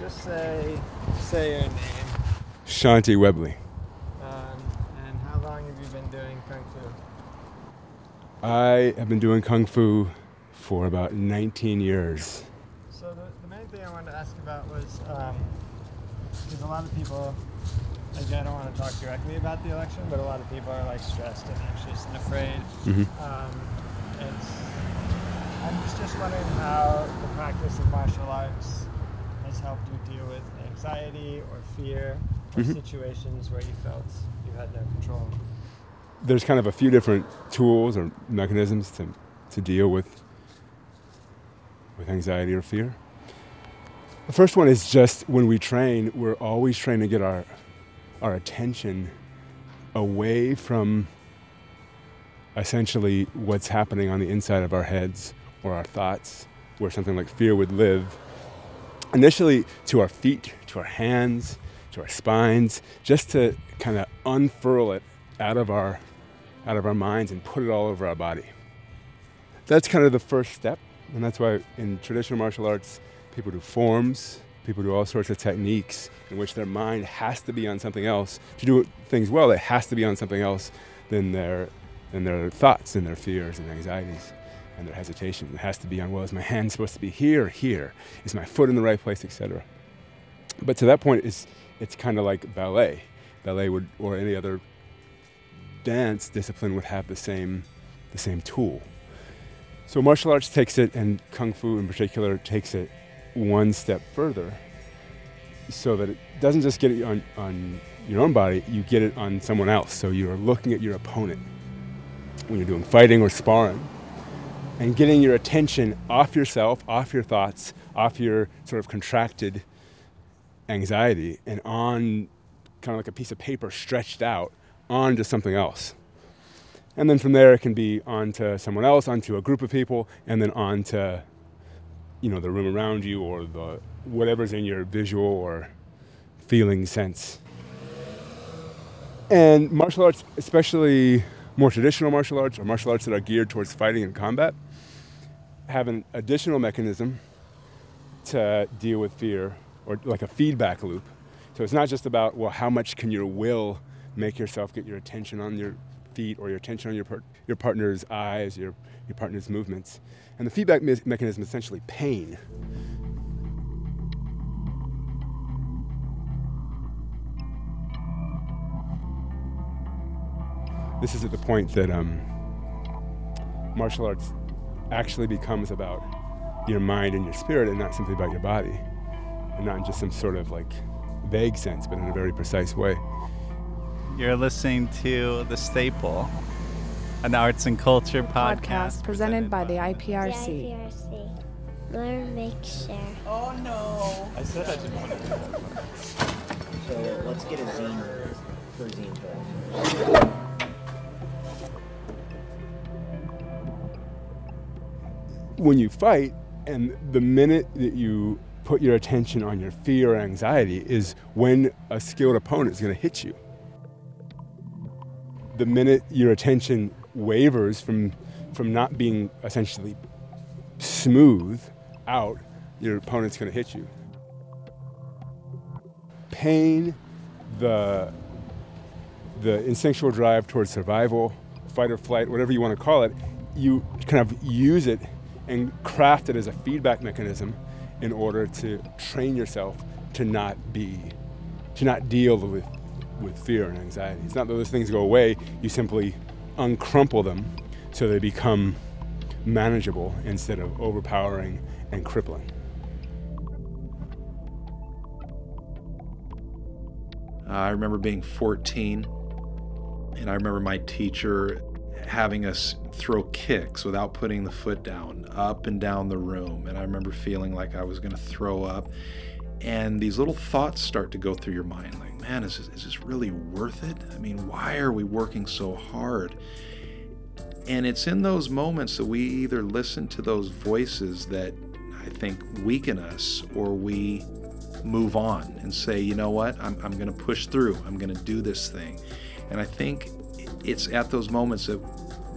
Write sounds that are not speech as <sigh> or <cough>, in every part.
just say say your name. Shanti Webley. Um, and how long have you been doing kung fu? I have been doing kung fu for about 19 years. So the, the main thing I wanted to ask about was because a lot of people, again, I don't want to talk directly about the election, but a lot of people are like stressed and anxious and afraid. Mm-hmm. Um, it's, I'm just, just wondering how the practice of martial arts helped you deal with anxiety or fear or Mhm. situations where you felt you had no control. There's kind of a few different tools or mechanisms to, to deal with with anxiety or fear. The first one is just when we train, we're always trying to get our our attention away from essentially what's happening on the inside of our heads or our thoughts, where something like fear would live. Initially to our feet, to our hands, to our spines, just to kind of unfurl it out of our out of our minds and put it all over our body. That's kind of the first step, and that's why in traditional martial arts, people do forms, people do all sorts of techniques in which their mind has to be on something else. To do things well, it has to be on something else than their than their thoughts and their fears and anxieties and their hesitation. It has to be on well, is my hand supposed to be here here? Is my foot in the right place, etc. But to that point, it's it's kind of like ballet. Ballet would or any other dance discipline would have the same the same tool. So martial arts takes it, and kung fu in particular takes it one step further, so that it doesn't just get it on, on your own body, you get it on someone else. So you're looking at your opponent when you're doing fighting or sparring, and getting your attention off yourself, off your thoughts, off your sort of contracted anxiety, and on kind of like a piece of paper stretched out onto something else. And then from there, it can be onto someone else, onto a group of people, and then onto, you know, the room around you or the whatever's in your visual or feeling sense. And martial arts, especially more traditional martial arts or martial arts that are geared towards fighting and combat, have an additional mechanism to deal with fear or like a feedback loop. So it's not just about, well, how much can your will make yourself get your attention on your feet or your attention on your, your partner's eyes, your, your partner's movements. And the feedback me- mechanism is essentially pain. This is at the point that um, martial arts actually becomes about your mind and your spirit and not simply about your body. And not in just some sort of like vague sense, but in a very precise way. You're listening to The Staple, an arts and culture podcast, podcast presented by the The IPRC. IPRC. Learn, make, share. Oh no! I said I didn't want to do that. So let's get a zine for zine when you fight, and the minute that you put your attention on your fear or anxiety is when a skilled opponent is going to hit you. The minute your attention wavers from, from not being essentially smooth out, your opponent's going to hit you. Pain, the, the instinctual drive towards survival, fight or flight, whatever you want to call it, you kind of use it and craft it as a feedback mechanism in order to train yourself to not be, to not deal with, with fear and anxiety. It's not that those things go away, you simply uncrumple them so they become manageable instead of overpowering and crippling. I remember being 14, and I remember my teacher having us throw kicks without putting the foot down, up and down the room. And I remember feeling like I was going to throw up. And these little thoughts start to go through your mind like, man, is this, is this really worth it? I mean, why are we working so hard? And it's in those moments that we either listen to those voices that I think weaken us or we move on and say, you know what, I'm, I'm going to push through, I'm going to do this thing. And I think it's at those moments that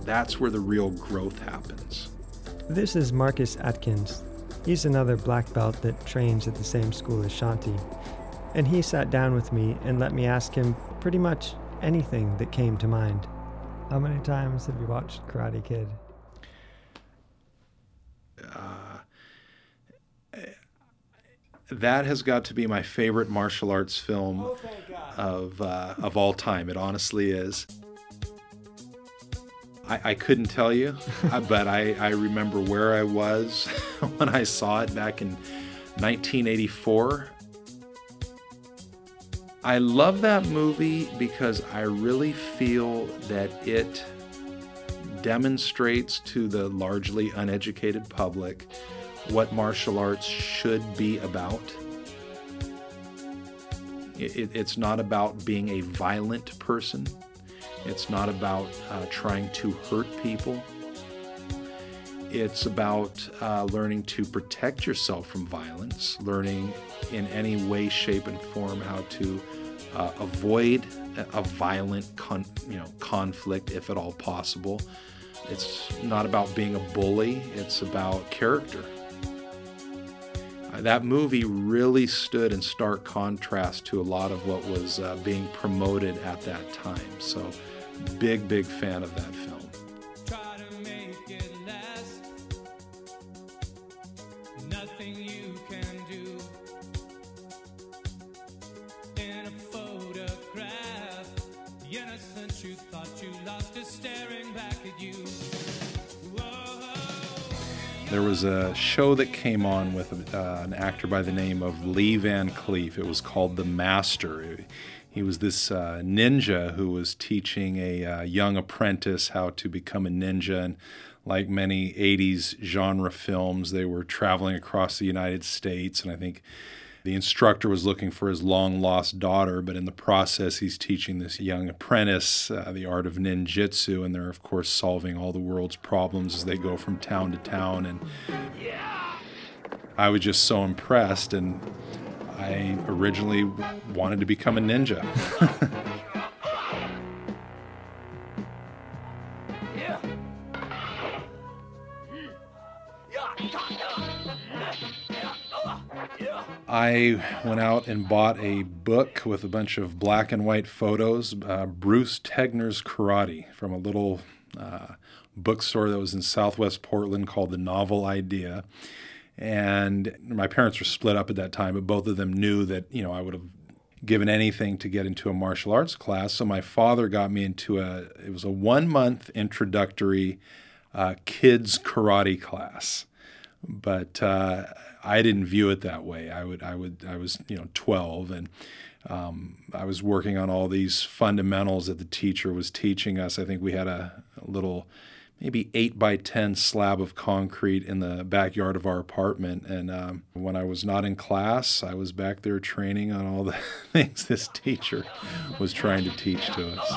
that's where the real growth happens. This is Marcus Atkins. He's another black belt that trains at the same school as Shanti. And he sat down with me and let me ask him pretty much anything that came to mind. How many times have you watched Karate Kid? that has got to be my favorite martial arts film of uh, of all time. It honestly is. I, I couldn't tell you, uh, <laughs> but I, I remember where I was <laughs> when I saw it back in 1984. I love that movie because I really feel that it demonstrates to the largely uneducated public what martial arts should be about. It, it's not about being a violent person. It's not about uh, trying to hurt people. It's about uh, learning to protect yourself from violence, learning in any way, shape, and form how to uh, avoid a, violent con- you know, conflict if at all possible. It's not about being a bully, it's about character. That movie really stood in stark contrast to a lot of what was uh, being promoted at that time. So, big, big fan of that film. Try to make it last. Nothing you can do. In a photograph, the innocence you thought you lost is staring back at you. There was a show that came on with uh, an actor by the name of Lee Van Cleef. It was called The Master. He was this uh, ninja who was teaching a uh, young apprentice how to become a ninja. And like many 80s genre films, they were traveling across the United States. And I think the instructor was looking for his long lost daughter, but in the process, he's teaching this young apprentice uh, the art of ninjutsu, and they're, of course, solving all the world's problems as they go from town to town. And yeah. I was just so impressed, and I originally wanted to become a ninja. <laughs> I went out and bought a book with a bunch of black and white photos, uh, Bruce Tegner's Karate, from a little uh, bookstore that was in Southwest Portland called The Novel Idea. And my parents were split up at that time, but both of them knew that you know I would have given anything to get into a martial arts class. So my father got me into a it was a one month introductory uh, kids karate class, but uh, I didn't view it that way. I would I would I was you know 12 and um, I was working on all these fundamentals that the teacher was teaching us. I think we had a, a little maybe eight by 10 slab of concrete in the backyard of our apartment. And um, when I was not in class, I was back there training on all the <laughs> things this teacher was trying to teach to us.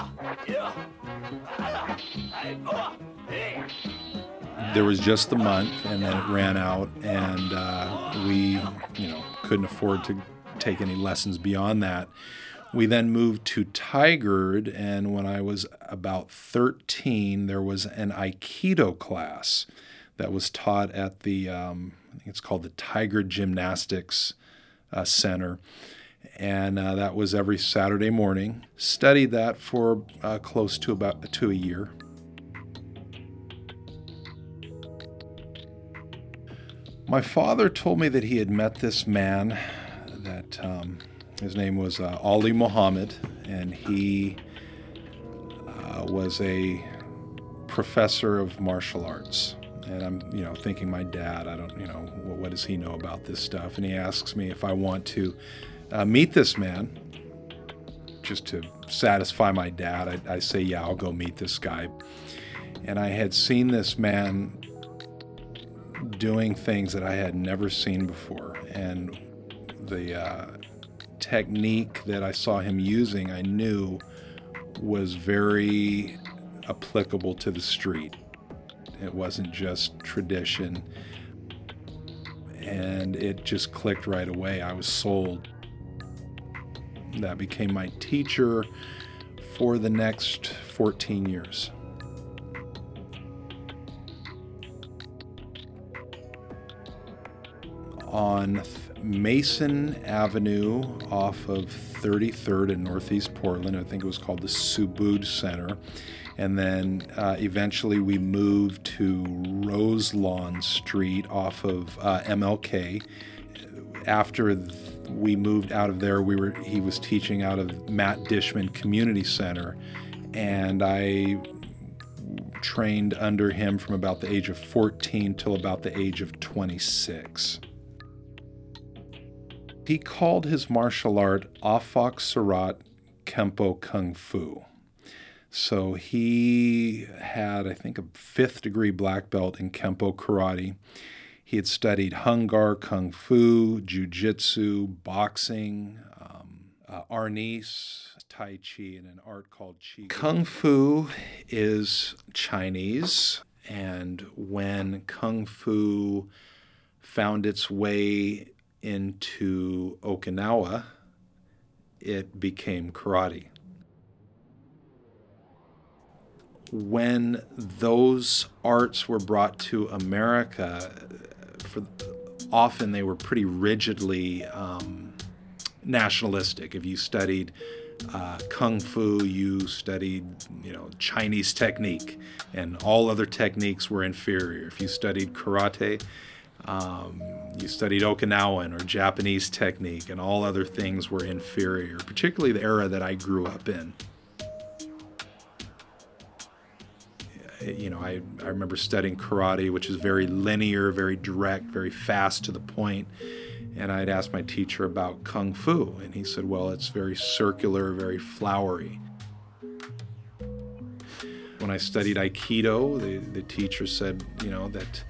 There was just the month, and then it ran out, and uh, we, you know, couldn't afford to take any lessons beyond that. We then moved to Tigard, and when I was about 13, there was an Aikido class that was taught at the, um, I think it's called the Tigard Gymnastics uh, Center. And uh, that was every Saturday morning. Studied that for uh, close to about to a year. My father told me that he had met this man that um, his name was uh, Ali Muhammad, and he uh, was a professor of martial arts. And I'm, you know, thinking my dad. I don't, you know, what, what does he know about this stuff? And he asks me if I want to uh, meet this man, just to satisfy my dad. I, I say, yeah, I'll go meet this guy. And I had seen this man doing things that I had never seen before, and the uh, technique that I saw him using, I knew was very applicable to the street. It wasn't just tradition. And it just clicked right away. I was sold. That became my teacher for the next 14 years. on Mason Avenue off of 33rd in Northeast Portland. I think it was called the Subud Center. And then uh, eventually we moved to Roselawn Street off of uh, MLK. After we moved out of there, we were he was teaching out of Matt Dishman Community Center, and I trained under him from about the age of 14 till about the age of 26. He called his martial art Afak Surat Kempo Kung Fu. So he had, I think, a fifth degree black belt in Kempo karate. He had studied Hung Gar Kung Fu, Jiu Jitsu, boxing, um, uh, Arnis, Tai Chi, and an art called Qi. Kung Fu is Chinese, and when Kung Fu found its way into Okinawa, it became karate. When those arts were brought to America, for often they were pretty rigidly um, nationalistic. If you studied uh, kung fu, you studied you know Chinese technique, and all other techniques were inferior. If you studied karate, um, you studied Okinawan or Japanese technique, and all other things were inferior, particularly the era that I grew up in. You know, I, I remember studying karate, which is very linear, very direct, very fast to the point. And I'd asked my teacher about kung fu, and he said, Well, it's very circular, very flowery. When I studied Aikido, the, the teacher said, you know, that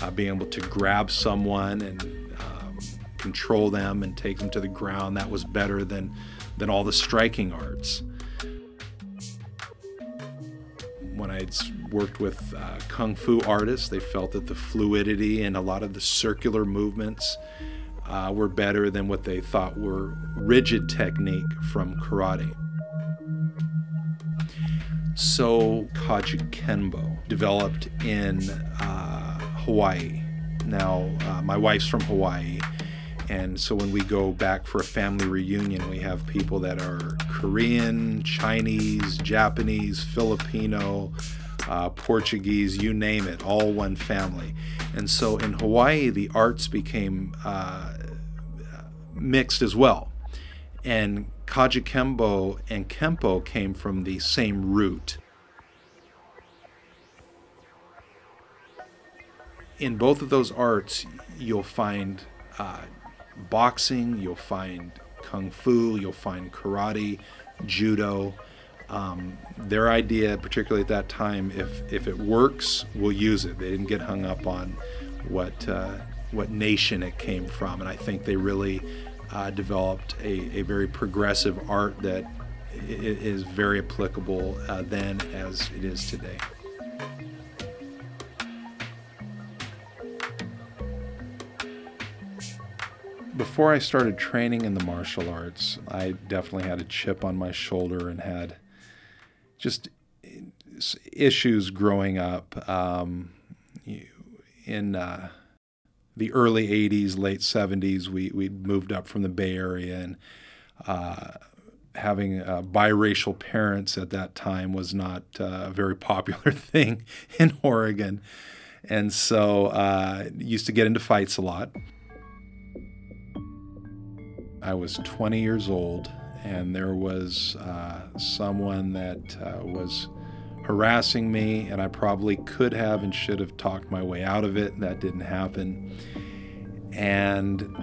uh, being able to grab someone and um, control them and take them to the ground that was better than than all the striking arts. When I'd worked with uh, kung fu artists they felt that the fluidity and a lot of the circular movements uh, were better than what they thought were rigid technique from karate. So kajukenbo developed in uh, Hawaii. Now, uh, my wife's from Hawaii, and so when we go back for a family reunion, we have people that are Korean, Chinese, Japanese, Filipino, uh, Portuguese, you name it, all one family. And so in Hawaii, the arts became uh, mixed as well. And Kajukenbo and Kempo came from the same root. In both of those arts, you'll find uh, boxing, you'll find kung fu, you'll find karate, judo. Um, their idea, particularly at that time, if if it works, we'll use it. They didn't get hung up on what uh, what nation it came from, and I think they really uh, developed a, a very progressive art that is very applicable uh, then as it is today. Before I started training in the martial arts, I definitely had a chip on my shoulder and had just issues growing up. Um, in uh, the early 80s, late 70s, we, we moved up from the Bay Area and uh, having uh, biracial parents at that time was not uh, a very popular <laughs> thing in Oregon. And so uh, used to get into fights a lot. I was 20 years old, and there was uh, someone that uh, was harassing me, and I probably could have and should have talked my way out of it. That didn't happen. And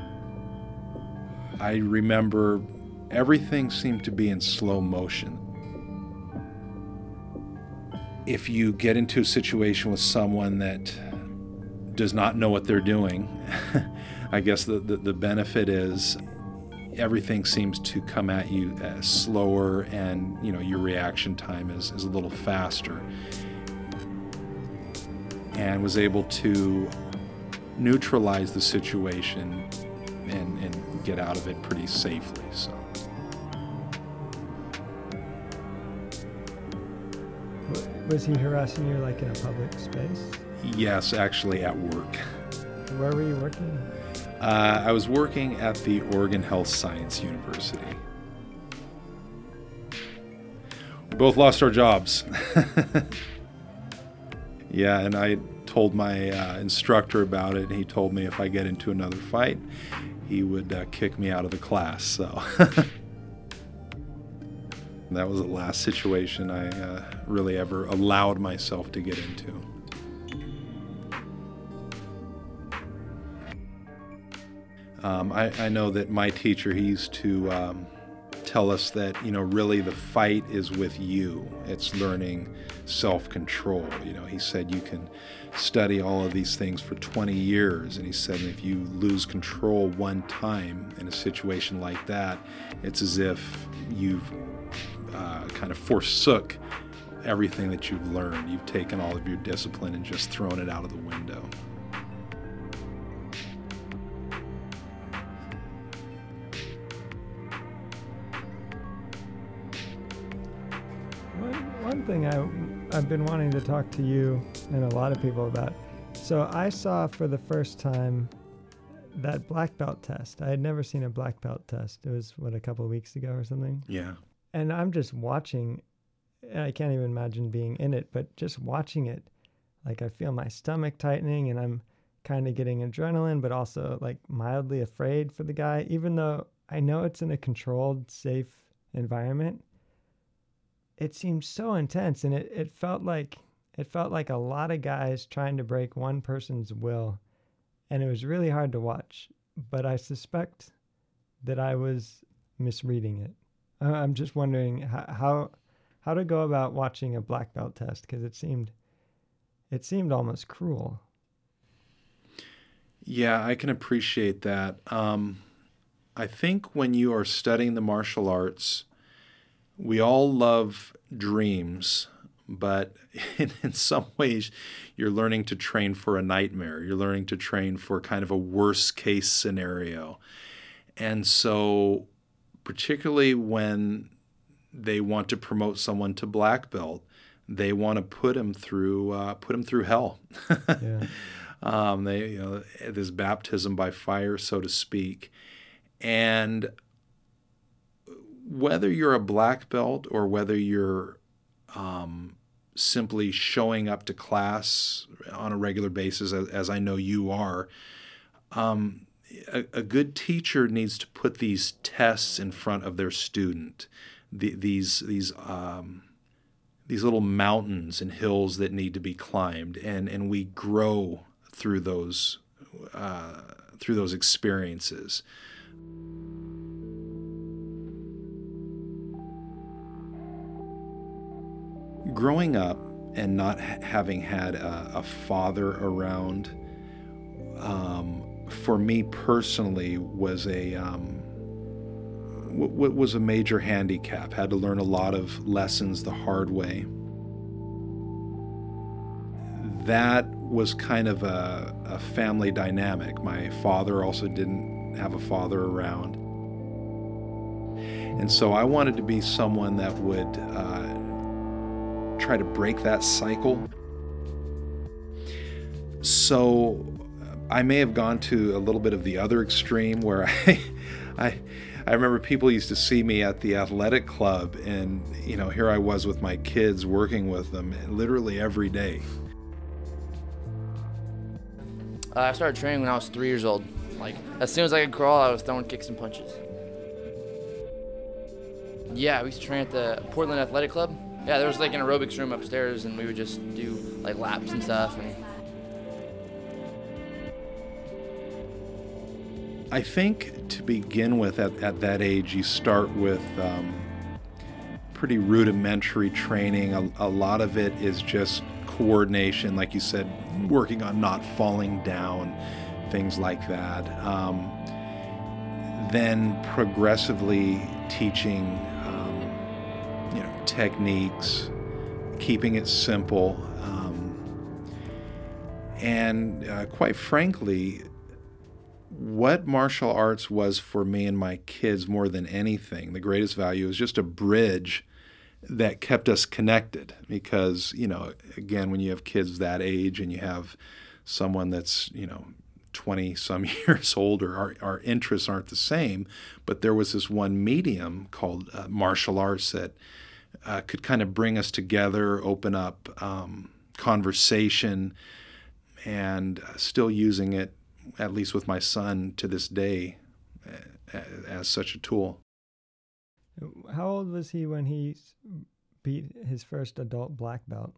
I remember everything seemed to be in slow motion. If you get into a situation with someone that does not know what they're doing, <laughs> I guess the, the, the benefit is everything seems to come at you uh, slower and you know your reaction time is, is a little faster. And was able to neutralize the situation and, and get out of it pretty safely so. Was he harassing you like in a public space? Yes actually at work. Where were you working Uh, I was working at the Oregon Health Science University. We both lost our jobs. <laughs> yeah, and I told my uh, instructor about it, and he told me if I get into another fight, he would uh, kick me out of the class. So <laughs> that was the last situation I uh, really ever allowed myself to get into. Um, I, I, know that my teacher, he used to um, tell us that, you know, really the fight is with you. It's learning self control. You know, he said you can study all of these things for 20 years. And he said if you lose control one time in a situation like that, it's as if you've uh, kind of forsook everything that you've learned. You've taken all of your discipline and just thrown it out of the window. One thing I, I've been wanting to talk to you and a lot of people about. So I saw for the first time that black belt test. I had never seen a black belt test. It was what a couple of weeks ago or something. Yeah. And I'm just watching. I can't even imagine being in it, but just watching it, like I feel my stomach tightening, and I'm kind of getting adrenaline, but also like mildly afraid for the guy, even though I know it's in a controlled, safe environment it seemed so intense and it, it felt like it felt like a lot of guys trying to break one person's will and it was really hard to watch but i suspect that i was misreading it. I'm just wondering how how, how to go about watching a black belt test because it seemed it seemed almost cruel. Yeah i can appreciate that. Um, i think when you are studying the martial arts we all love dreams, but <laughs> in, in, some ways, you're learning to train for a nightmare. You're learning to train for kind of a worst case scenario. And so, particularly when they want to promote someone to black belt, they want to put them through uh, put them through hell. <laughs> yeah. um, they you know this baptism by fire, so to speak, and whether you're a black belt or whether you're um, simply showing up to class on a regular basis, as, as I know you are, um, a, a, good teacher needs to put these tests in front of their student. The, these these um, these little mountains and hills that need to be climbed, and and we grow through those uh, through those experiences. Growing up and not having had a, a father around, um, for me personally, was a um, w- was a major handicap. Had to learn a lot of lessons the hard way. That was kind of a, a family dynamic. My father also didn't have a father around. And so I wanted to be someone that would uh, try to break that cycle. So I may have gone to a little bit of the other extreme where <laughs> I, I, I remember people used to see me at the athletic club, and you know, here I was with my kids working with them literally every day. Uh, I started training when I was three years old. Like as soon as I could crawl, I was throwing kicks and punches. Yeah, we used to train at the Portland Athletic Club. Yeah, there was like an aerobics room upstairs, and we would just do like laps and stuff. And I think to begin with, at, at that age, you start with um, pretty rudimentary training. A, a lot of it is just coordination, like you said, working on not falling down, things like that. Um, then progressively teaching techniques, keeping it simple. Um, and uh, quite frankly, what martial arts was for me and my kids more than anything, the greatest value is just a bridge that kept us connected. Because, you know, again, when you have kids that age and you have someone that's, you know, 20 some <laughs> years older. Our, our interests aren't the same, but there was this one medium called uh, martial arts that uh, could kind of bring us together, open up um, conversation, and uh, still using it, at least with my son to this day, uh, as such a tool. How old was he when he beat his first adult black belt?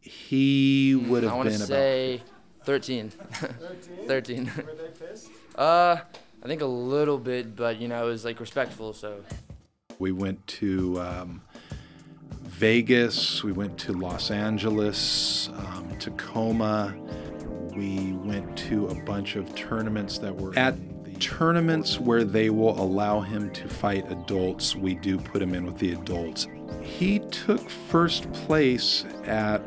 He would I have want been to about say 13. <laughs> 13. Were they pissed? uh, I think a little bit, but you know, it was like respectful, so. We went to um, Vegas, we went to Los Angeles, um, Tacoma. We went to a bunch of tournaments that were at tournaments where they will allow him to fight adults. We do put him in with the adults. He took first place at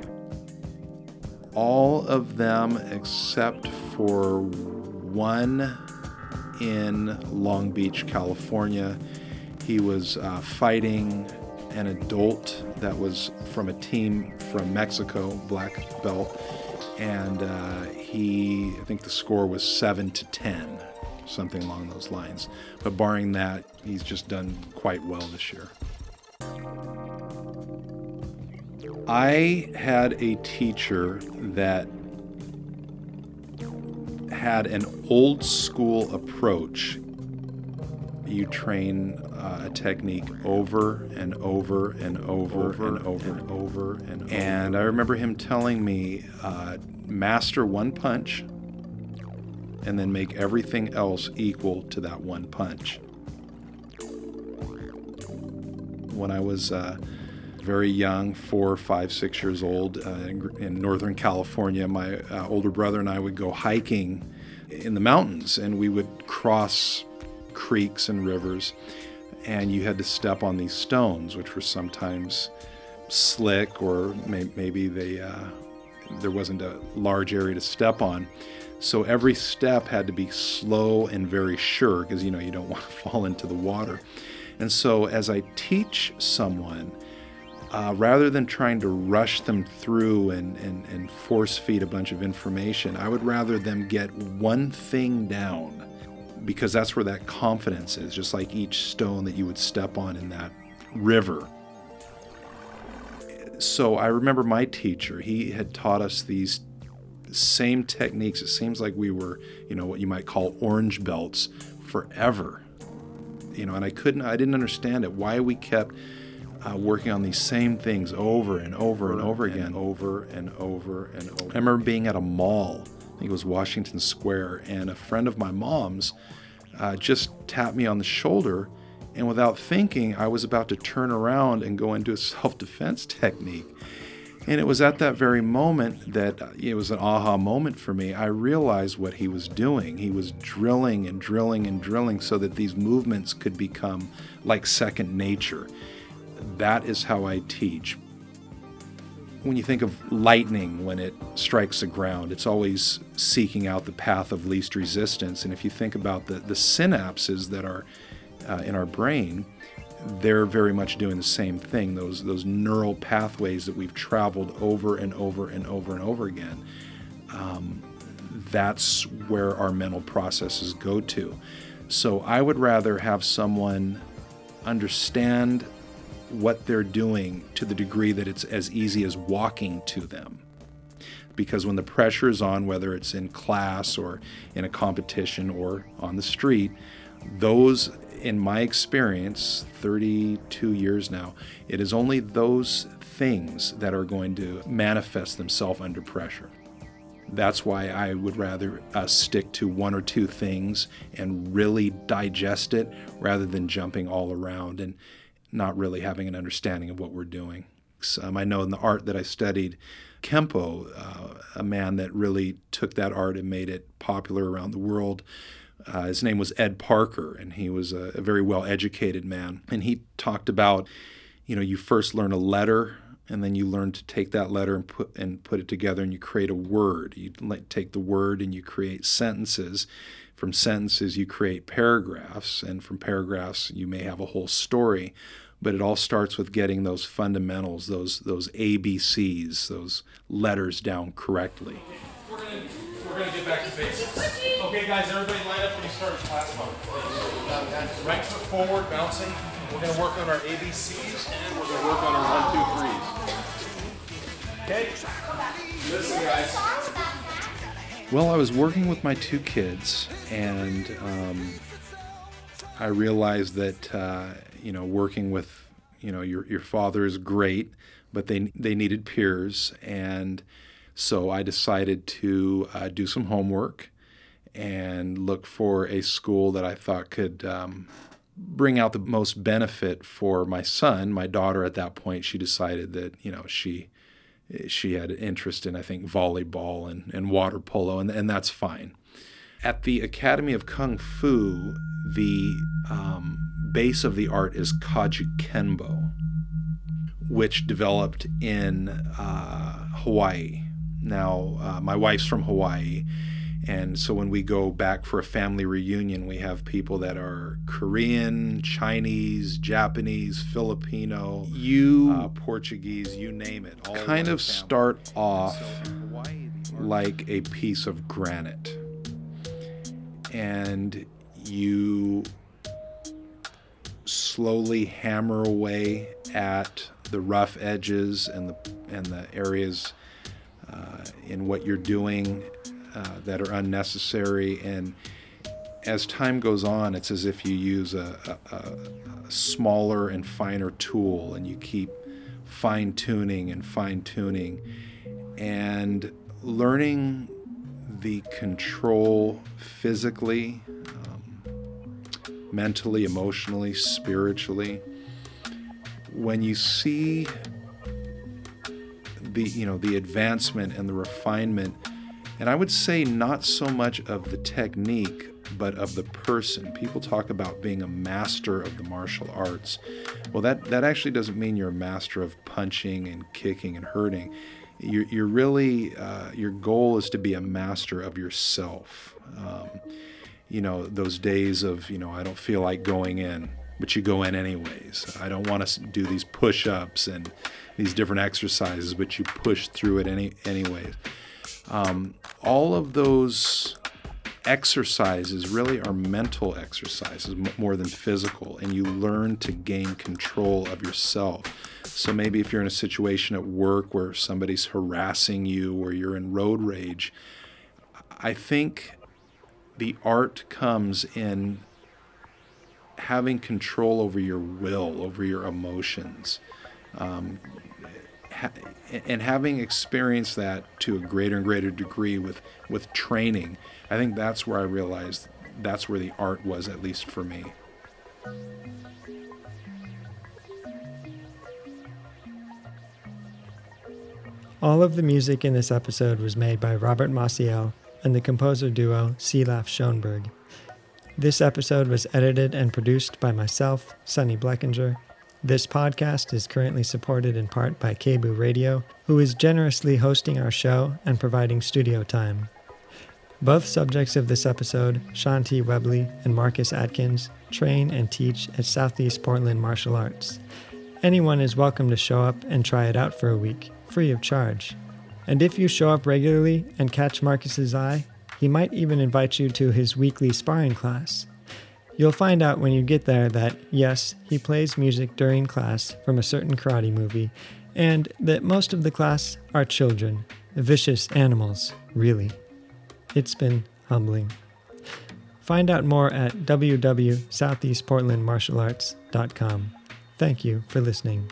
all of them except for one in Long Beach, California. He was uh, fighting an adult that was from a team from Mexico, black belt, and uh, he, I think the score was seven to ten, something along those lines. But barring that, he's just done quite well this year. I had a teacher that had an old school approach. You train uh, a technique over and over and over, and over and over and over. And I remember him telling me, uh, master one punch and then make everything else equal to that one punch. When I was uh, very young, four, five, six years old, uh, in, in Northern California, my uh, older brother and I would go hiking in the mountains and we would cross creeks and rivers. And you had to step on these stones, which were sometimes slick or may, maybe they, uh, there wasn't a large area to step on. So every step had to be slow and very sure because you know you don't <laughs> want to fall into the water. And so as I teach someone, uh, rather than trying to rush them through and, and, and force feed a bunch of information, I would rather them get one thing down because that's where that confidence is, just like each stone that you would step on in that river. So I remember my teacher, he had taught us these same techniques. It seems like we were, you know, what you might call orange belts forever. You know, and I couldn't, I didn't understand it, why we kept uh, working on these same things over and over and over again, over and over and over. I remember being at a mall, I think it was Washington Square, and a friend of my mom's uh, just tapped me on the shoulder. And without thinking, I was about to turn around and go into a <laughs> self defense technique. And it was at that very moment that uh, it was an aha moment for me. I realized what he was doing. He was drilling and drilling and drilling so that these movements could become like second nature. That is how I teach. When you think of lightning when it strikes the ground, it's always seeking out the path of least resistance. And if you think about the, the synapses that are uh, in our brain, they're very much doing the same thing. Those those neural pathways that we've traveled over and over and over and over again. Um, that's where our mental processes go to. So I would rather have someone understand what they're doing to the degree that it's as easy as walking to them. Because when the pressure is on, whether it's in class or in a competition or on the street, those in my experience, 32 years now, it is only those things that are going to manifest themselves under pressure. That's why I would rather uh, stick to one or two things and really digest it rather than jumping all around and not really having an understanding of what we're doing. Um, I know in the art that I studied, Kenpo, uh, a man that really took that art and made it popular around the world, uh, his name was Ed Parker, and he was a, a, very well educated man. And he talked about, you know, you first learn a letter, and then you learn to take that letter and put and put it together, and you create a word. You take the word and you create sentences. From sentences, you create paragraphs, and from paragraphs, you may have a whole story. But it all starts with getting those fundamentals, those those ABCs, those letters down correctly. We're gonna, we're gonna get back to basics. Okay, guys, everybody line up when you start class mode. Uh, right foot forward, bouncing. We're gonna work on our ABCs and we're gonna work on our one, two, threes. Okay? Listen, guys. Well, I was working with my two kids, and um, I realized that uh, you know working with you know your your father is great, but they they needed peers, and so I decided to uh, do some homework and look for a school that I thought could um, bring out the most benefit for my son. My daughter at that point, she decided that you know she she had interest in I think volleyball and, and water polo, and and that's fine. At the Academy of Kung Fu, the um, base of the art is Kajukenbo, which developed in uh, Hawaii. Now, uh, my wife's from Hawaii, and so when we go back for a family reunion, we have people that are Korean, Chinese, Japanese, Filipino, you, uh, Portuguese, you name it. All kind of start off like a piece of granite. And you slowly hammer away at the rough edges and the and the areas uh, in what you're doing uh, that are unnecessary. And as time goes on, it's as if you use a, a, a smaller and finer tool and you keep fine tuning and fine tuning and learning the control physically, um, mentally, emotionally, spiritually. When you see the you know the advancement and the refinement and I would say not so much of the technique, but of the person. People talk about being a master of the martial arts. Well, that, that actually doesn't mean you're a master of punching and kicking and hurting. You're, you're really, uh, your goal is to be a master of yourself. Um, you know, those days of, you know, I don't feel like going in, but you go in anyways. I don't want to do these push ups and these different exercises, but you push through it any, anyways. Um, all of those exercises really are mental exercises more than physical, and you learn to gain control of yourself. So maybe if you're in a situation at work where somebody's harassing you or you're in road rage, I think the art comes in having control over your will, over your emotions. Um, and having experienced that to a greater and greater degree with with training, I think that's where I realized that's where the art was, at least for me. All of the music in this episode was made by Robert Maciel and the composer duo Sielaff Schonberg. This episode was edited and produced by myself, Sunny Bleckinger, this podcast is currently supported in part by KBOO Radio, who is generously hosting our show and providing studio time. Both subjects of this episode, Shanti Webley and Marcus Atkins, train and teach at Southeast Portland Martial Arts. Anyone is welcome to show up and try it out for a week, free of charge. And if you show up regularly and catch Marcus's eye, he might even invite you to his weekly sparring class. You'll find out when you get there that, yes, he plays music during class from a certain karate movie, and that most of the class are children, vicious animals, really. It's been humbling. Find out more at www.southeastportlandmartialarts.com. Thank you for listening.